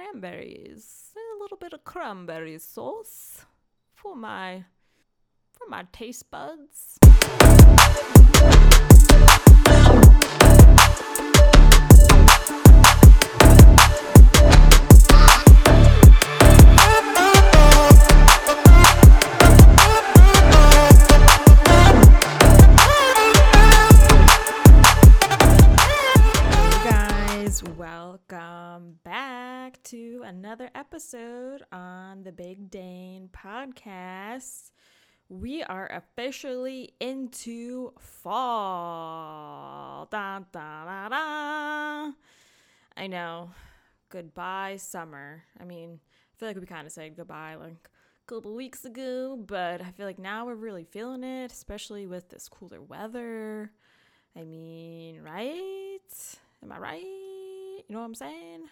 cranberries, a little bit of cranberry sauce for my for my taste buds. Another episode on the Big Dane podcast. We are officially into fall. Da, da, da, da. I know. Goodbye, summer. I mean, I feel like we kind of said goodbye like a couple weeks ago, but I feel like now we're really feeling it, especially with this cooler weather. I mean, right? Am I right? You know what I'm saying?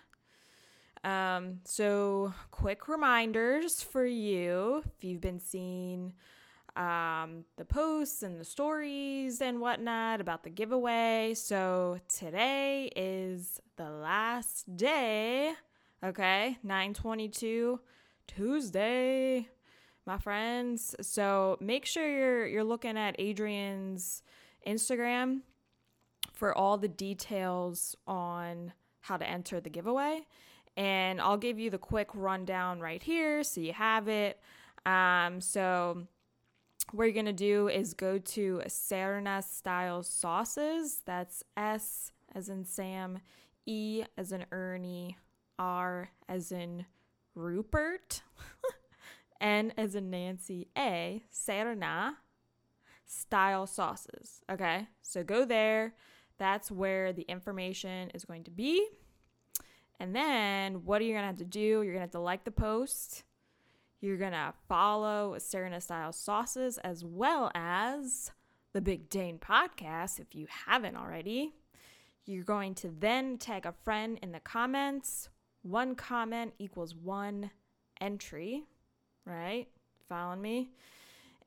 Um, so quick reminders for you if you've been seeing um, the posts and the stories and whatnot about the giveaway. So today is the last day. Okay, 922 Tuesday, my friends. So make sure you're you're looking at Adrian's Instagram for all the details on how to enter the giveaway. And I'll give you the quick rundown right here so you have it. Um, so, what you're to do is go to Serna Style Sauces. That's S as in Sam, E as in Ernie, R as in Rupert, N as in Nancy, A, Serna Style Sauces. Okay, so go there. That's where the information is going to be. And then what are you going to have to do? You're going to have to like the post. You're going to follow Serna Style Sauces as well as the Big Dane podcast if you haven't already. You're going to then tag a friend in the comments. One comment equals one entry, right? Following me?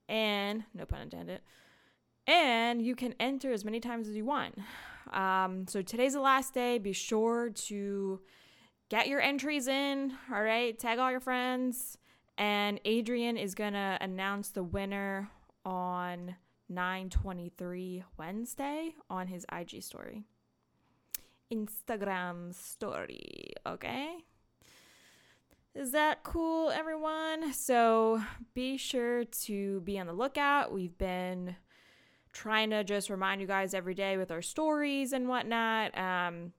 And no pun intended and you can enter as many times as you want. Um, so today's the last day. Be sure to get your entries in. All right, tag all your friends, and Adrian is gonna announce the winner on 9:23 Wednesday on his IG story, Instagram story. Okay. Is that cool, everyone? So be sure to be on the lookout. We've been trying to just remind you guys every day with our stories and whatnot, um,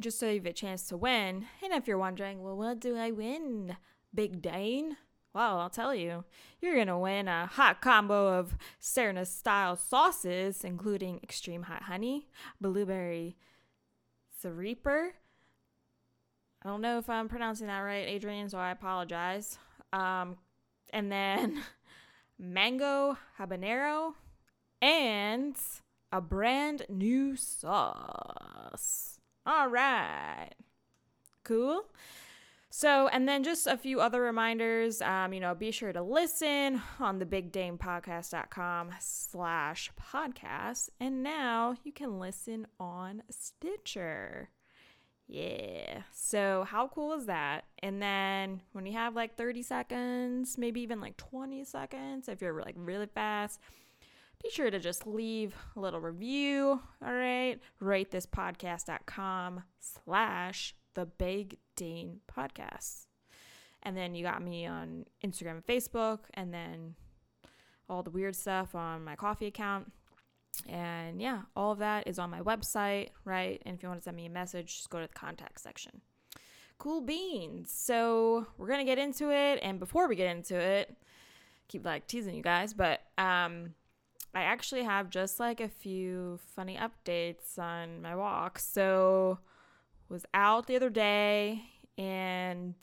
just so you have a chance to win. And if you're wondering, well, what do I win, Big Dane? Well, I'll tell you, you're gonna win a hot combo of Serna style sauces, including extreme hot honey, blueberry Reaper. I don't know if I'm pronouncing that right, Adrian, so I apologize. Um, and then mango habanero and a brand new sauce. All right. Cool. So, and then just a few other reminders. Um, you know, be sure to listen on the bigdanepodcast.com slash podcast. And now you can listen on Stitcher. Yeah. So, how cool is that? And then when you have like 30 seconds, maybe even like 20 seconds, if you're like really fast, be sure to just leave a little review. All right. Rate this podcast.com slash the Big Dane podcast. And then you got me on Instagram and Facebook, and then all the weird stuff on my Ko-fi account. And yeah, all of that is on my website, right? And if you want to send me a message, just go to the contact section. Cool beans. So we're gonna get into it, and before we get into it, keep like teasing you guys, but um I actually have just like a few funny updates on my walk. So was out the other day and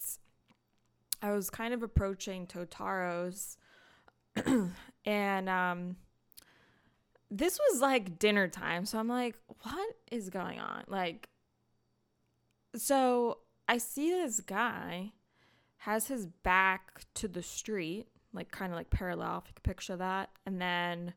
I was kind of approaching Totaro's and um this was like dinner time. So I'm like, what is going on? Like so I see this guy has his back to the street, like kind of like parallel, if you could picture that. And then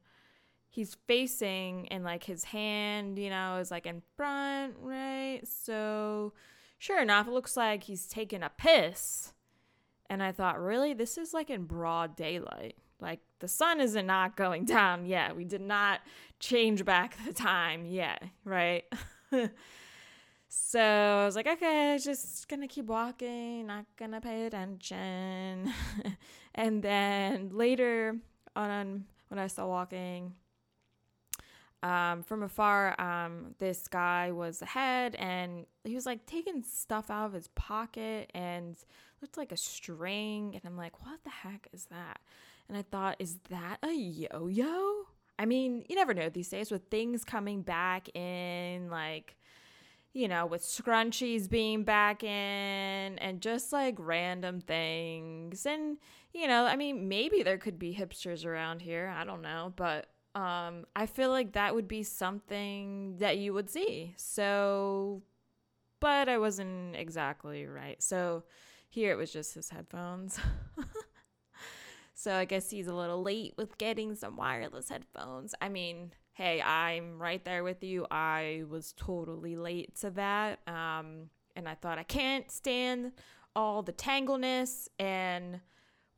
he's facing and like his hand, you know, is like in front, right? So sure enough, it looks like he's taking a piss. And I thought, really? This is like in broad daylight. Like the sun is not not going down yet. We did not change back the time yet, right? so I was like, okay, just gonna keep walking, not gonna pay attention. and then later on, when I started walking, um, from afar, um, this guy was ahead and he was like taking stuff out of his pocket and looked like a string. And I'm like, what the heck is that? And I thought, is that a yo yo? I mean, you never know these days with things coming back in, like, you know, with scrunchies being back in and just like random things. And, you know, I mean, maybe there could be hipsters around here. I don't know. But um, I feel like that would be something that you would see. So, but I wasn't exactly right. So here it was just his headphones. so I guess he's a little late with getting some wireless headphones. I mean, hey, I'm right there with you. I was totally late to that. Um, and I thought I can't stand all the tangleness and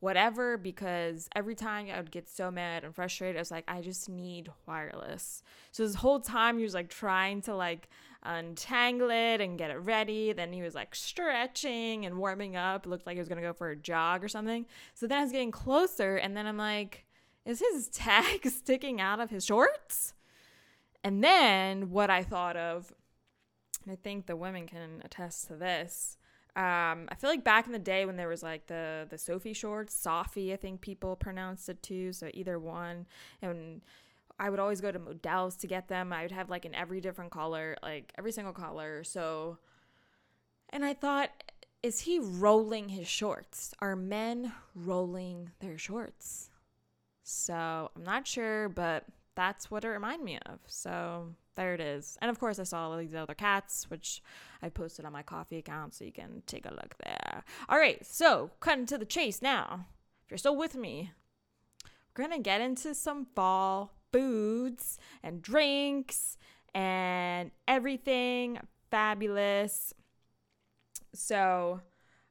whatever because every time I would get so mad and frustrated, I was like, I just need wireless. So this whole time he was like trying to like untangle it and get it ready. Then he was like stretching and warming up. It looked like he was gonna go for a jog or something. So then I was getting closer and then I'm like, is his tag sticking out of his shorts? And then what I thought of, I think the women can attest to this um, I feel like back in the day when there was like the the Soffe shorts, Sophie, I think people pronounced it too. So either one, and I would always go to Modell's to get them. I would have like in every different color, like every single color. So, and I thought, is he rolling his shorts? Are men rolling their shorts? So I'm not sure, but that's what it reminded me of. So there it is. And of course, I saw all these other cats, which I posted on my Ko-fi account, so you can take a look there. All right, so cutting to the chase now. If you're still with me, we're gonna get into some fall foods and drinks and everything fabulous. So,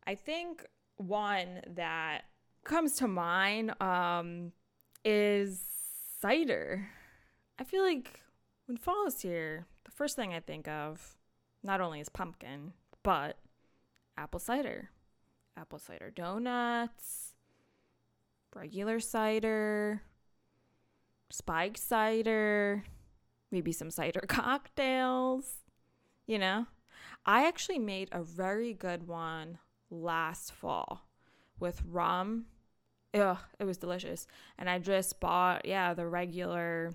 I think one that comes to mind um, is cider. I feel like when fall is here, the first thing I think of not only is pumpkin, but apple cider. Apple cider donuts, regular cider, spiked cider, maybe some cider cocktails, you know? I actually made a very good one last fall with rum Ugh, it was delicious. And I just bought, yeah, the regular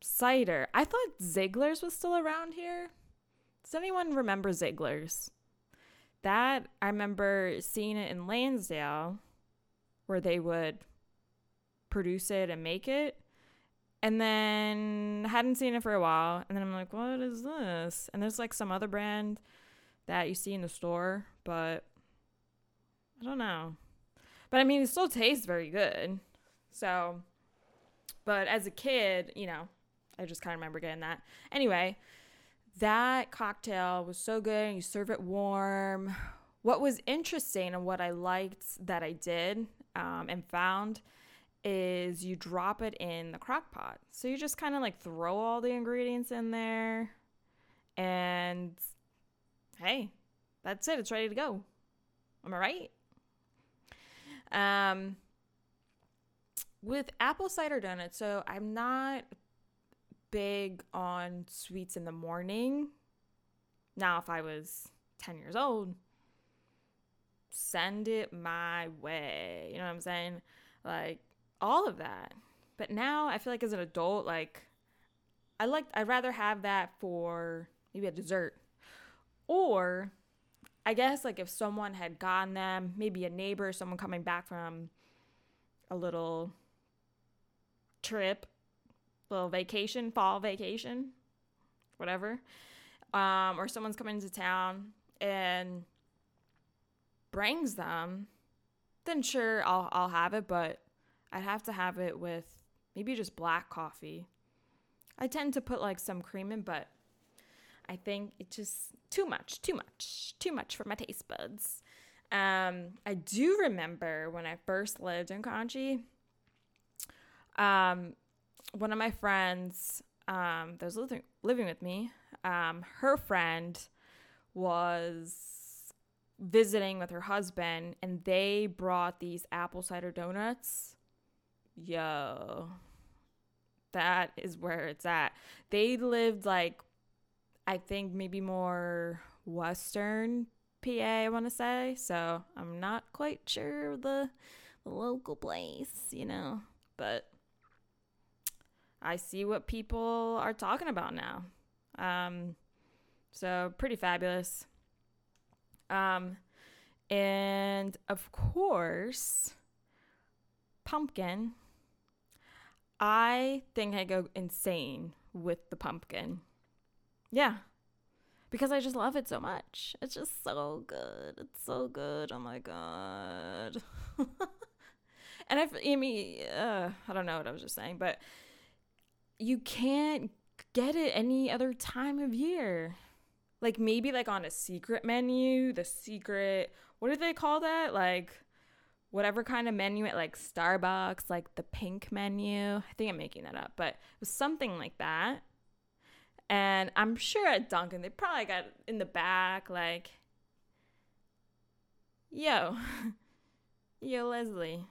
cider. I thought Zeigler's was still around here. Does anyone remember Zeigler's? That I remember seeing it in Lansdale where they would produce it and make it. And then hadn't seen it for a while. And then I'm like, what is this? And there's like some other brand that you see in the store, but I don't know. But I mean, it still tastes very good. So, but as a kid, you know, I just kind of remember getting that. Anyway, that cocktail was so good you serve it warm. What was interesting and what I liked that I did um, and found is you drop it in the crock pot. So you just kind of like throw all the ingredients in there and hey, that's it. It's ready to go. Am I right? Um, with apple cider donuts, so I'm not big on sweets in the morning. Now, if I was 10 years old, send it my way. You know what I'm saying? Like all of that. But now I feel like as an adult, like I like I'd rather have that for maybe a dessert. Or I guess like if someone had gotten them, maybe a neighbor, someone coming back from a little trip, little vacation, fall vacation, whatever, um, or someone's coming to town and brings them, then sure I'll I'll have it, but I'd have to have it with maybe just black coffee. I tend to put like some cream in, but I think it's just too much, too much, too much for my taste buds. Um, I do remember when I first lived in Conshy, um, one of my friends um, that was living, living with me, um, her friend was visiting with her husband and they brought these apple cider donuts. Yo, that is where it's at. They lived like, I think maybe more Western PA, I want to say. So I'm not quite sure the, the local place, you know, but I see what people are talking about now. Um, so pretty fabulous. Um, and of course, pumpkin. I think I go insane with the pumpkin. Yeah. Because I just love it so much. It's just so good. It's so good. Oh my god. and I, I mean, uh, I don't know what I was just saying, but you can't get it any other time of year. Like maybe like on a secret menu, the secret, what do they call that? Like whatever kind of menu at like Starbucks, like the pink menu. I think I'm making that up, but it was something like that. And I'm sure at Dunkin' they probably got in the back like Yo, yo Leslie,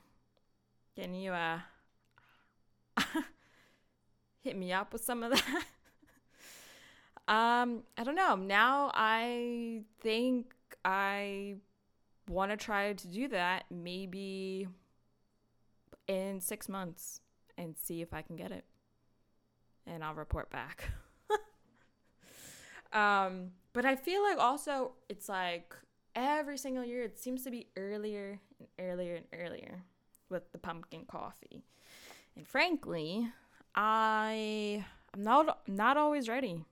can you uh hit me up with some of that. um, I don't know. Now I think I want to try to do that maybe in six months and see if I can get it. And I'll report back. Um, but I feel like also it's like every single year it seems to be earlier and earlier and earlier with the pumpkin coffee. And frankly, I I'm not not always ready.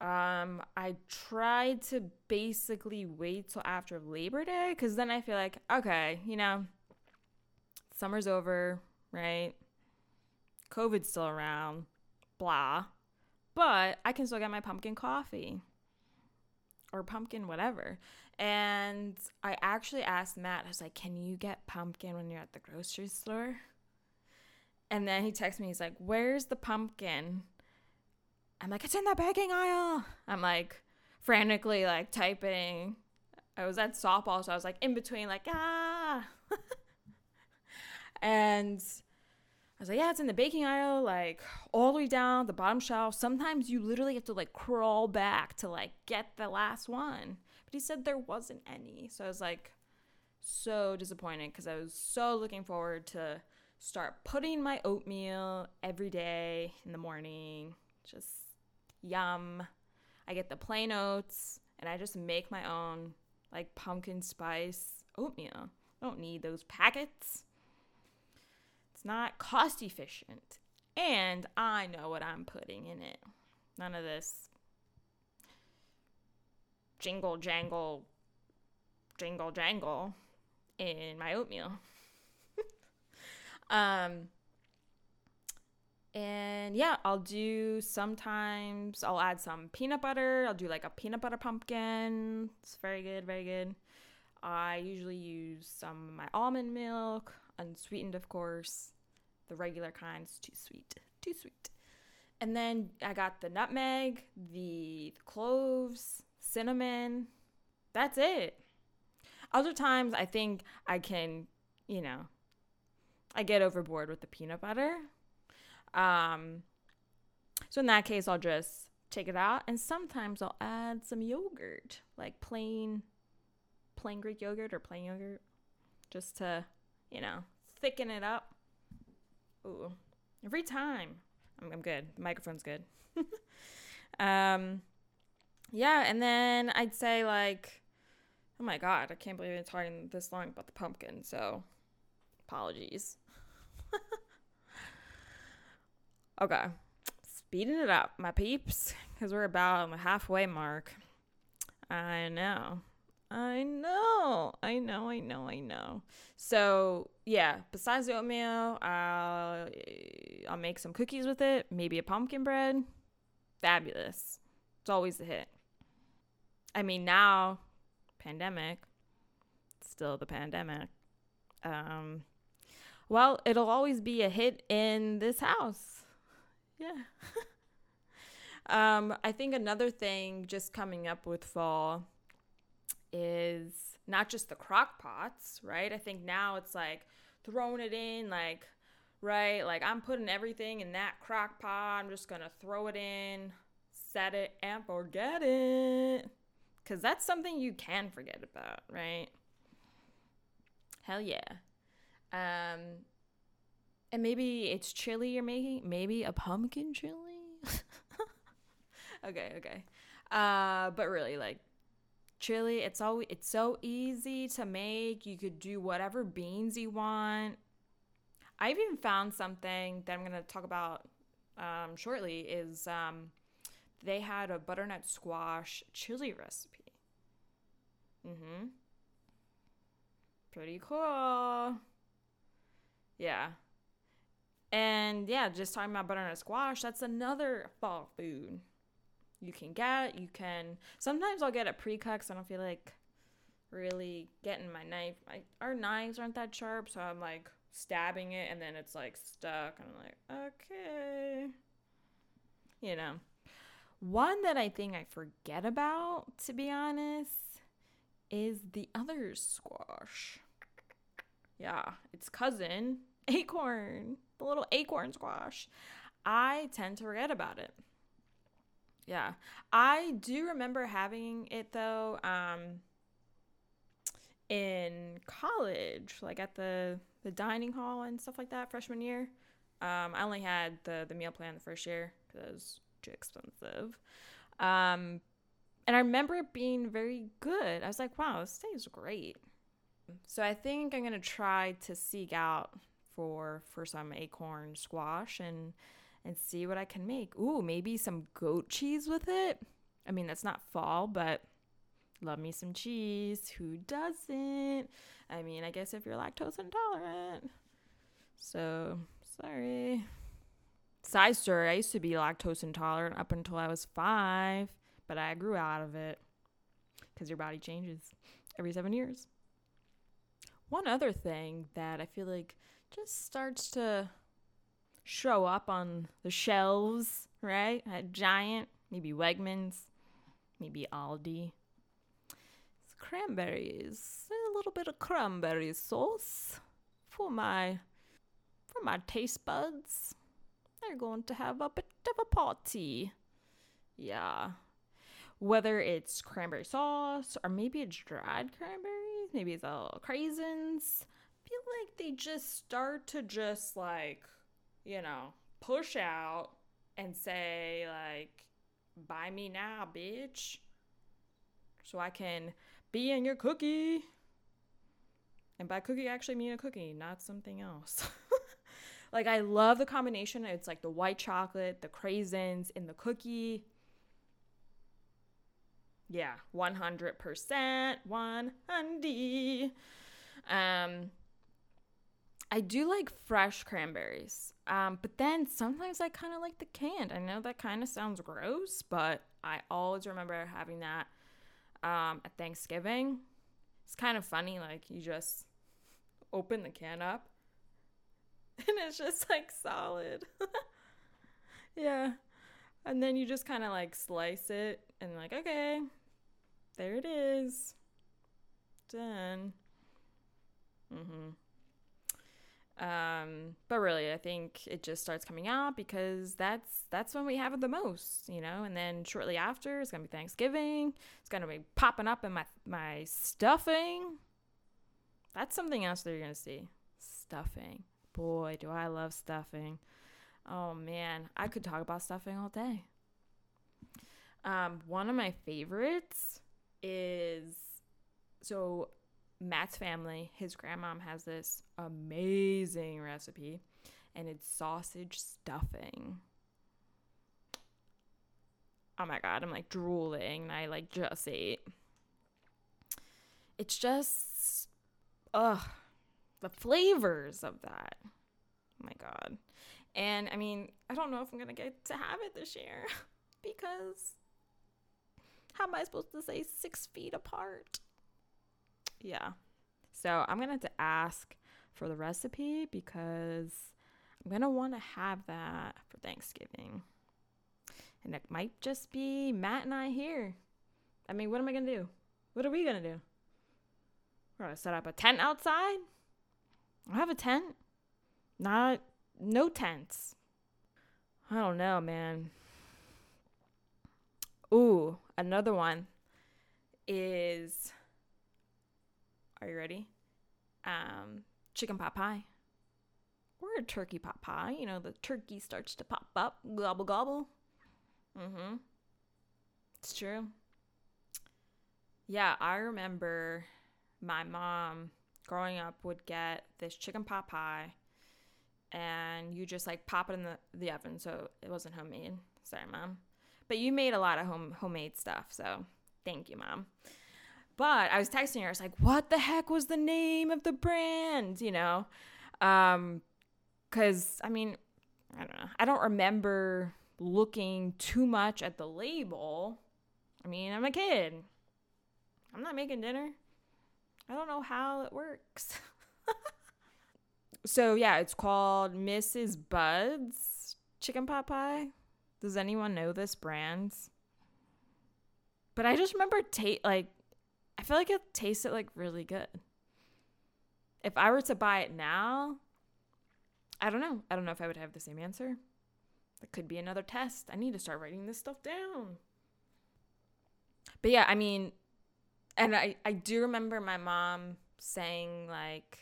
Um, I tried to basically wait till after Labor Day because then I feel like, okay, you know, summer's over, right? COVID's still around, blah. But I can still get my pumpkin coffee or pumpkin whatever. And I actually asked Matt, I was like, can you get pumpkin when you're at the grocery store? And then he texts me, he's like, Where's the pumpkin? I'm like, It's in the baking aisle. I'm like frantically like typing. I was at softball, so I was like in between, like, ah. and I was like, yeah, it's in the baking aisle, like all the way down the bottom shelf. Sometimes you literally have to like crawl back to like get the last one. But he said there wasn't any. So I was like so disappointed because I was so looking forward to start putting my oatmeal every day in the morning. Just yum. I get the plain oats and I just make my own like pumpkin spice oatmeal. I don't need those packets. Not cost efficient. And I know what I'm putting in it. None of this jingle jangle jingle jangle in my oatmeal. Um, and yeah, I'll do sometimes I'll add some peanut butter. I'll do like a peanut butter pumpkin. It's very good, very good. I usually use some of my almond milk, unsweetened, of course. The regular kind's too sweet, too sweet. And then I got the nutmeg, the cloves, cinnamon. That's it. Other times I think I can, you know, I get overboard with the peanut butter. Um, so in that case, I'll just take it out, and sometimes I'll add some yogurt, like plain, plain Greek yogurt or plain yogurt, just to, you know, thicken it up. Ooh, every time. I'm, I'm good. The microphone's good. um, yeah, and then I'd say like, oh my god, I can't believe it's talking this long about the pumpkin. So Apologies. okay. Speeding it up, my peeps, because we're about on the halfway mark. I know. I know. I know. I know. I know. So, yeah, besides the oatmeal, I'll, I'll make some cookies with it, maybe a pumpkin bread. fabulous. It's always a hit. I mean, now, pandemic, still the pandemic. Um, well, it'll always be a hit in this house. Yeah. um, I think another thing just coming up with fall is not just the crock pots, right? I think now it's like throwing it in, like, right? Like I'm putting everything in that crock pot. I'm just going to throw it in, set it, and forget it. Because that's something you can forget about, right? Hell yeah. Um, and maybe it's chili you're making. Maybe a pumpkin chili. okay, okay. Uh, but really, like chili, it's all it's so easy to make. You could do whatever beans you want. I've even found something that I'm gonna talk about um, shortly. Is um, they had a butternut squash chili recipe. Mm-hmm. Pretty cool. Yeah. And yeah, just talking about butternut squash, that's another fall food you can get. You can sometimes I'll get a pre-cut because I don't feel like really getting my knife. My, our knives aren't that sharp, so I'm like stabbing it and then it's like stuck. And I'm like, okay, you know. One that I think I forget about, to be honest, is the other squash. Yeah, its cousin, acorn, the little acorn squash. I tend to forget about it. Yeah. I do remember having it though um in college, like at the the dining hall and stuff like that freshman year. Um I only had the the meal plan the first year cuz too expensive. Um and I remember it being very good. I was like, wow, this tastes great. So I think I'm gonna try to seek out for for some acorn squash and and see what I can make. Ooh, maybe some goat cheese with it. I mean, that's not fall, but love me some cheese. Who doesn't? I mean, I guess if you're lactose intolerant. So, sorry. Side story I used to be lactose intolerant up until I was five, but I grew out of it because your body changes every seven years. One other thing that I feel like just starts to show up on the shelves, right? At Giant, maybe Wegmans, maybe Aldi. It's cranberries, a little bit of cranberry sauce for my for my taste buds. They're going to have a bit of a party. Yeah. Whether it's cranberry sauce or maybe it's dried cranberries, maybe it's all craisins. I feel like they just start to just like you know, push out and say, like, buy me now, bitch. So I can be in your cookie. And by cookie, I actually mean a cookie, not something else. like, I love the combination. It's like the white chocolate, the craisins, and the cookie. Yeah, 100%. 100. Um, I do like fresh cranberries. Um, but then sometimes I kind of like the canned. I know that kind of sounds gross, but I always remember having that um, at Thanksgiving. It's kind of funny. Like, you just open the can up and it's just like solid. yeah. And then you just kind of like slice it and, like, okay, there it is. Done. Mm hmm. Um, but really, I think it just starts coming out because that's that's when we have it the most, you know. And then shortly after, it's gonna be Thanksgiving. It's gonna be popping up in my my stuffing. That's something else that you're gonna see. Stuffing. Boy, do I love stuffing. Oh man, I could talk about stuffing all day. Um, one of my favorites is so Matt's family, his grandmom has this amazing recipe, and it's sausage stuffing. Oh my god, I'm like drooling, and I like just ate. It's just, ugh, the flavors of that. Oh my god. And I mean, I don't know if I'm gonna get to have it this year. because how am I supposed to say six feet apart? Yeah. So I'm going to have to ask for the recipe because I'm going to want to have that for Thanksgiving. And it might just be Matt and I here. I mean, what am I going to do? What are we going to do? We're going to set up a tent outside? I have a tent. Not, no tents. I don't know, man. Ooh, another one is. Are you ready? Um, chicken pot pie. Or a turkey pot pie. You know, the turkey starts to pop up. Gobble, gobble. Mm hmm. It's true. Yeah, I remember my mom growing up would get this chicken pot pie and you just like pop it in the, the oven so it wasn't homemade. Sorry, mom. But you made a lot of home homemade stuff, so thank you, mom. But I was texting her, I was like, what the heck was the name of the brand? You know? Um, cause I mean, I don't know. I don't remember looking too much at the label. I mean, I'm a kid. I'm not making dinner. I don't know how it works. so yeah, it's called Mrs. Budd's chicken pot pie. Does anyone know this brand? But I just remember ta- like feel like it tasted like really good. If I were to buy it now, I don't know. I don't know if I would have the same answer. That could be another test. I need to start writing this stuff down. But yeah, I mean, and I, I do remember my mom saying like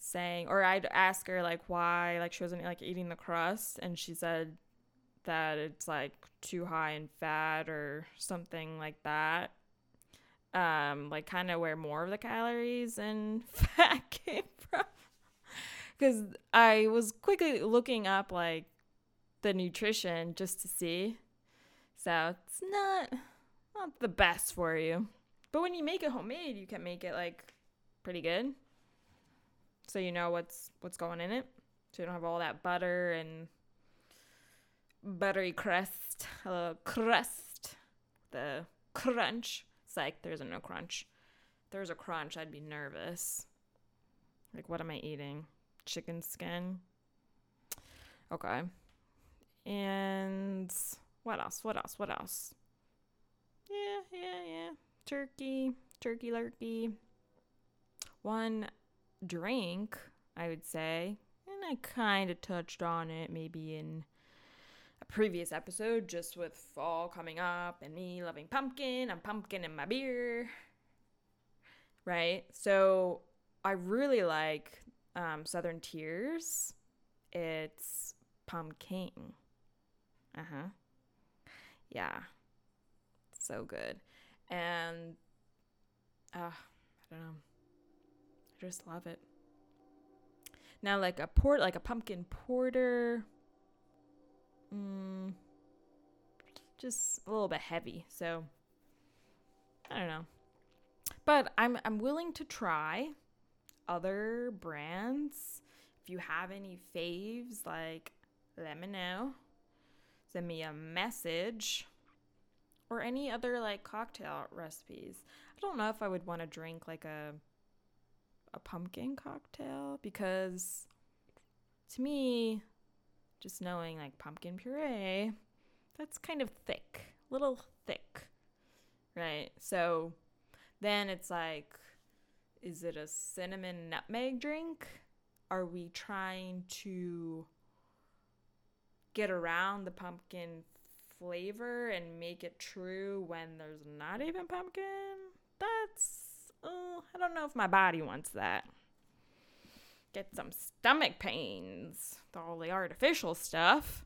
saying or I'd ask her like why like she wasn't like eating the crust and she said that it's like too high in fat or something like that. Um, like kind of where more of the calories and fat came from. Because I was quickly looking up like the nutrition just to see. So it's not not the best for you. But when you make it homemade, you can make it like pretty good. So you know what's what's going in it. So you don't have all that butter and buttery crust, a little crust, the crunch. Like there's no crunch. There's a crunch, I'd be nervous. Like, what am I eating? Chicken skin. Okay. And what else? What else? What else? Yeah, yeah, yeah turkey, turkey lurkey. One drink, I would say, and I kind of touched on it maybe in a previous episode, just with fall coming up and me loving pumpkin. I'm pumpkin in my beer. Right? So I really like um, Southern Tier's. It's pumpkin. Uh huh. Yeah. So good and uh, I don't know. I just love it. Now, like a port, like a pumpkin porter, mm, just a little bit heavy. So I don't know, but I'm I'm willing to try other brands. If you have any faves, like let me know. Send me a message or any other like cocktail recipes. I don't know if I would want to drink like a a pumpkin cocktail because to me just knowing like pumpkin puree that's kind of thick, little thick. Right? So then it's like is it a cinnamon nutmeg drink? Are we trying to get around the pumpkin flavor and make it true when there's not even pumpkin, that's, oh, I don't know if my body wants that. Get some stomach pains with all the artificial stuff.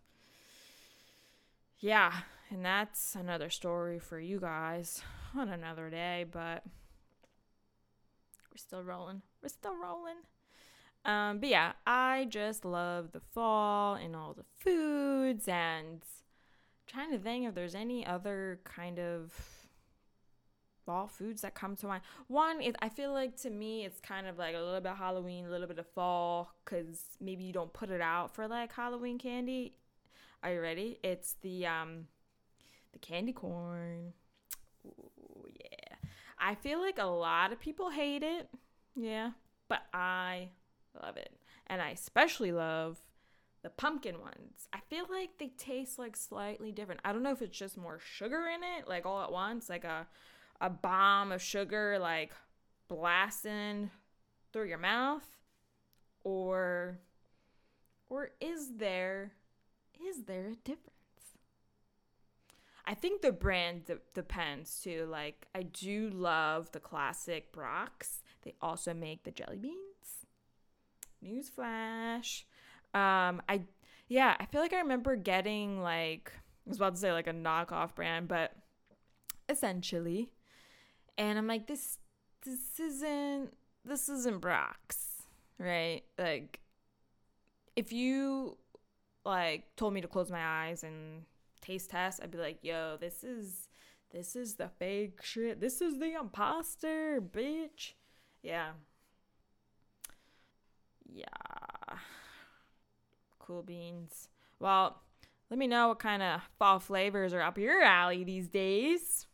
Yeah, and that's another story for you guys on another day, but we're still rolling. We're still rolling. Um, but yeah, I just love the fall and all the foods and trying to think if there's any other kind of fall foods that come to mind. One is I feel like to me it's kind of like a little bit Halloween, a little bit of fall, because maybe you don't put it out for like Halloween candy. Are you ready? It's the um the candy corn. Ooh, yeah. I feel like a lot of people hate it. Yeah. But I love it. And I especially love the pumpkin ones. I feel like they taste like slightly different. I don't know if it's just more sugar in it, like all at once, like a a bomb of sugar like blasting through your mouth or or is there is there a difference? I think the brand de- depends too. Like I do love the classic Brach's They also make the jelly beans. Newsflash. Um, I yeah, I feel like I remember getting like I was about to say like a knockoff brand, but essentially, and I'm like this this isn't this isn't Brach's, right? Like if you like told me to close my eyes and taste test, I'd be like, yo, this is this is the fake shit. This is the imposter, bitch. Yeah. Yeah. Cool beans. Well, let me know what kind of fall flavors are up your alley these days.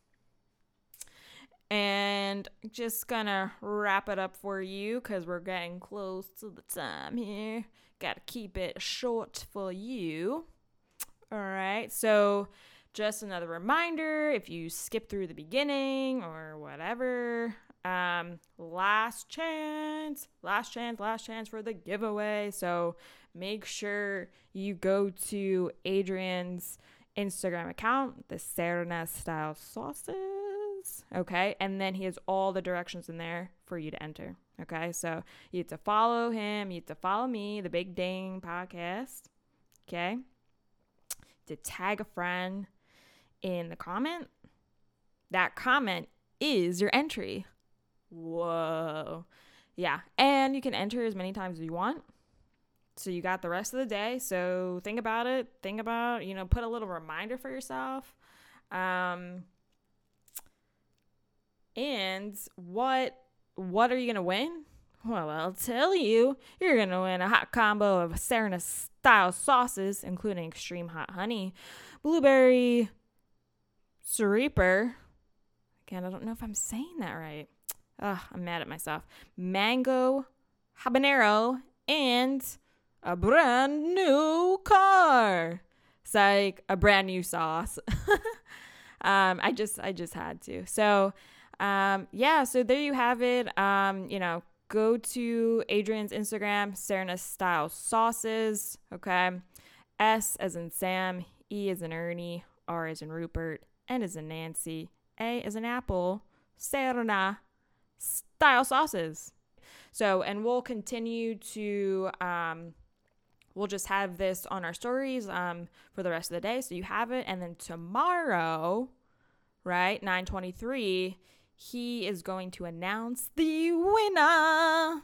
And just gonna wrap it up for you because we're getting close to the time here. Gotta keep it short for you. All right. So, just another reminder if you skip through the beginning or whatever, um, last chance, last chance, last chance for the giveaway. So, make sure you go to Adrian's Instagram account, the Serna Style Okay. And then he has all the directions in there for you to enter. Okay. So you have to follow him. You have to follow me, the Big Dane podcast. Okay to tag a friend in the comment, that comment is your entry. Whoa. Yeah. And you can enter as many times as you want. So you got the rest of the day. So think about it. Think about, you know, put a little reminder for yourself. Um and what what are you to win? Well, I'll tell you. You're to win a hot combo of Serna style sauces, including extreme hot honey, blueberry Reaper. Again, I don't know if I'm saying that right. Ugh, I'm mad at myself. Mango habanero and a brand new car. It's like a brand new sauce. um, I just I just had to. So um, yeah, so there you have it. Um, you know, go to Adrian's Instagram, Serna Style Sauces. Okay. S as in Sam, E as in Ernie, R as in Rupert, N as in Nancy, A as in Apple, Serna Style Sauces. So, and we'll continue to, um, we'll just have this on our stories um, for the rest of the day. So you have it. And then tomorrow, right, 923, he is going to announce the winner.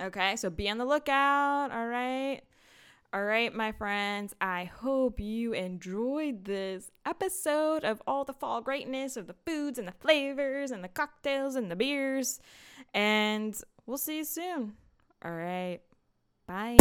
Okay, so be on the lookout. All right. All right, my friends, I hope you enjoyed this episode of all the fall greatness of the foods and the flavors and the cocktails and the beers. And we'll see you soon. All right. Bye.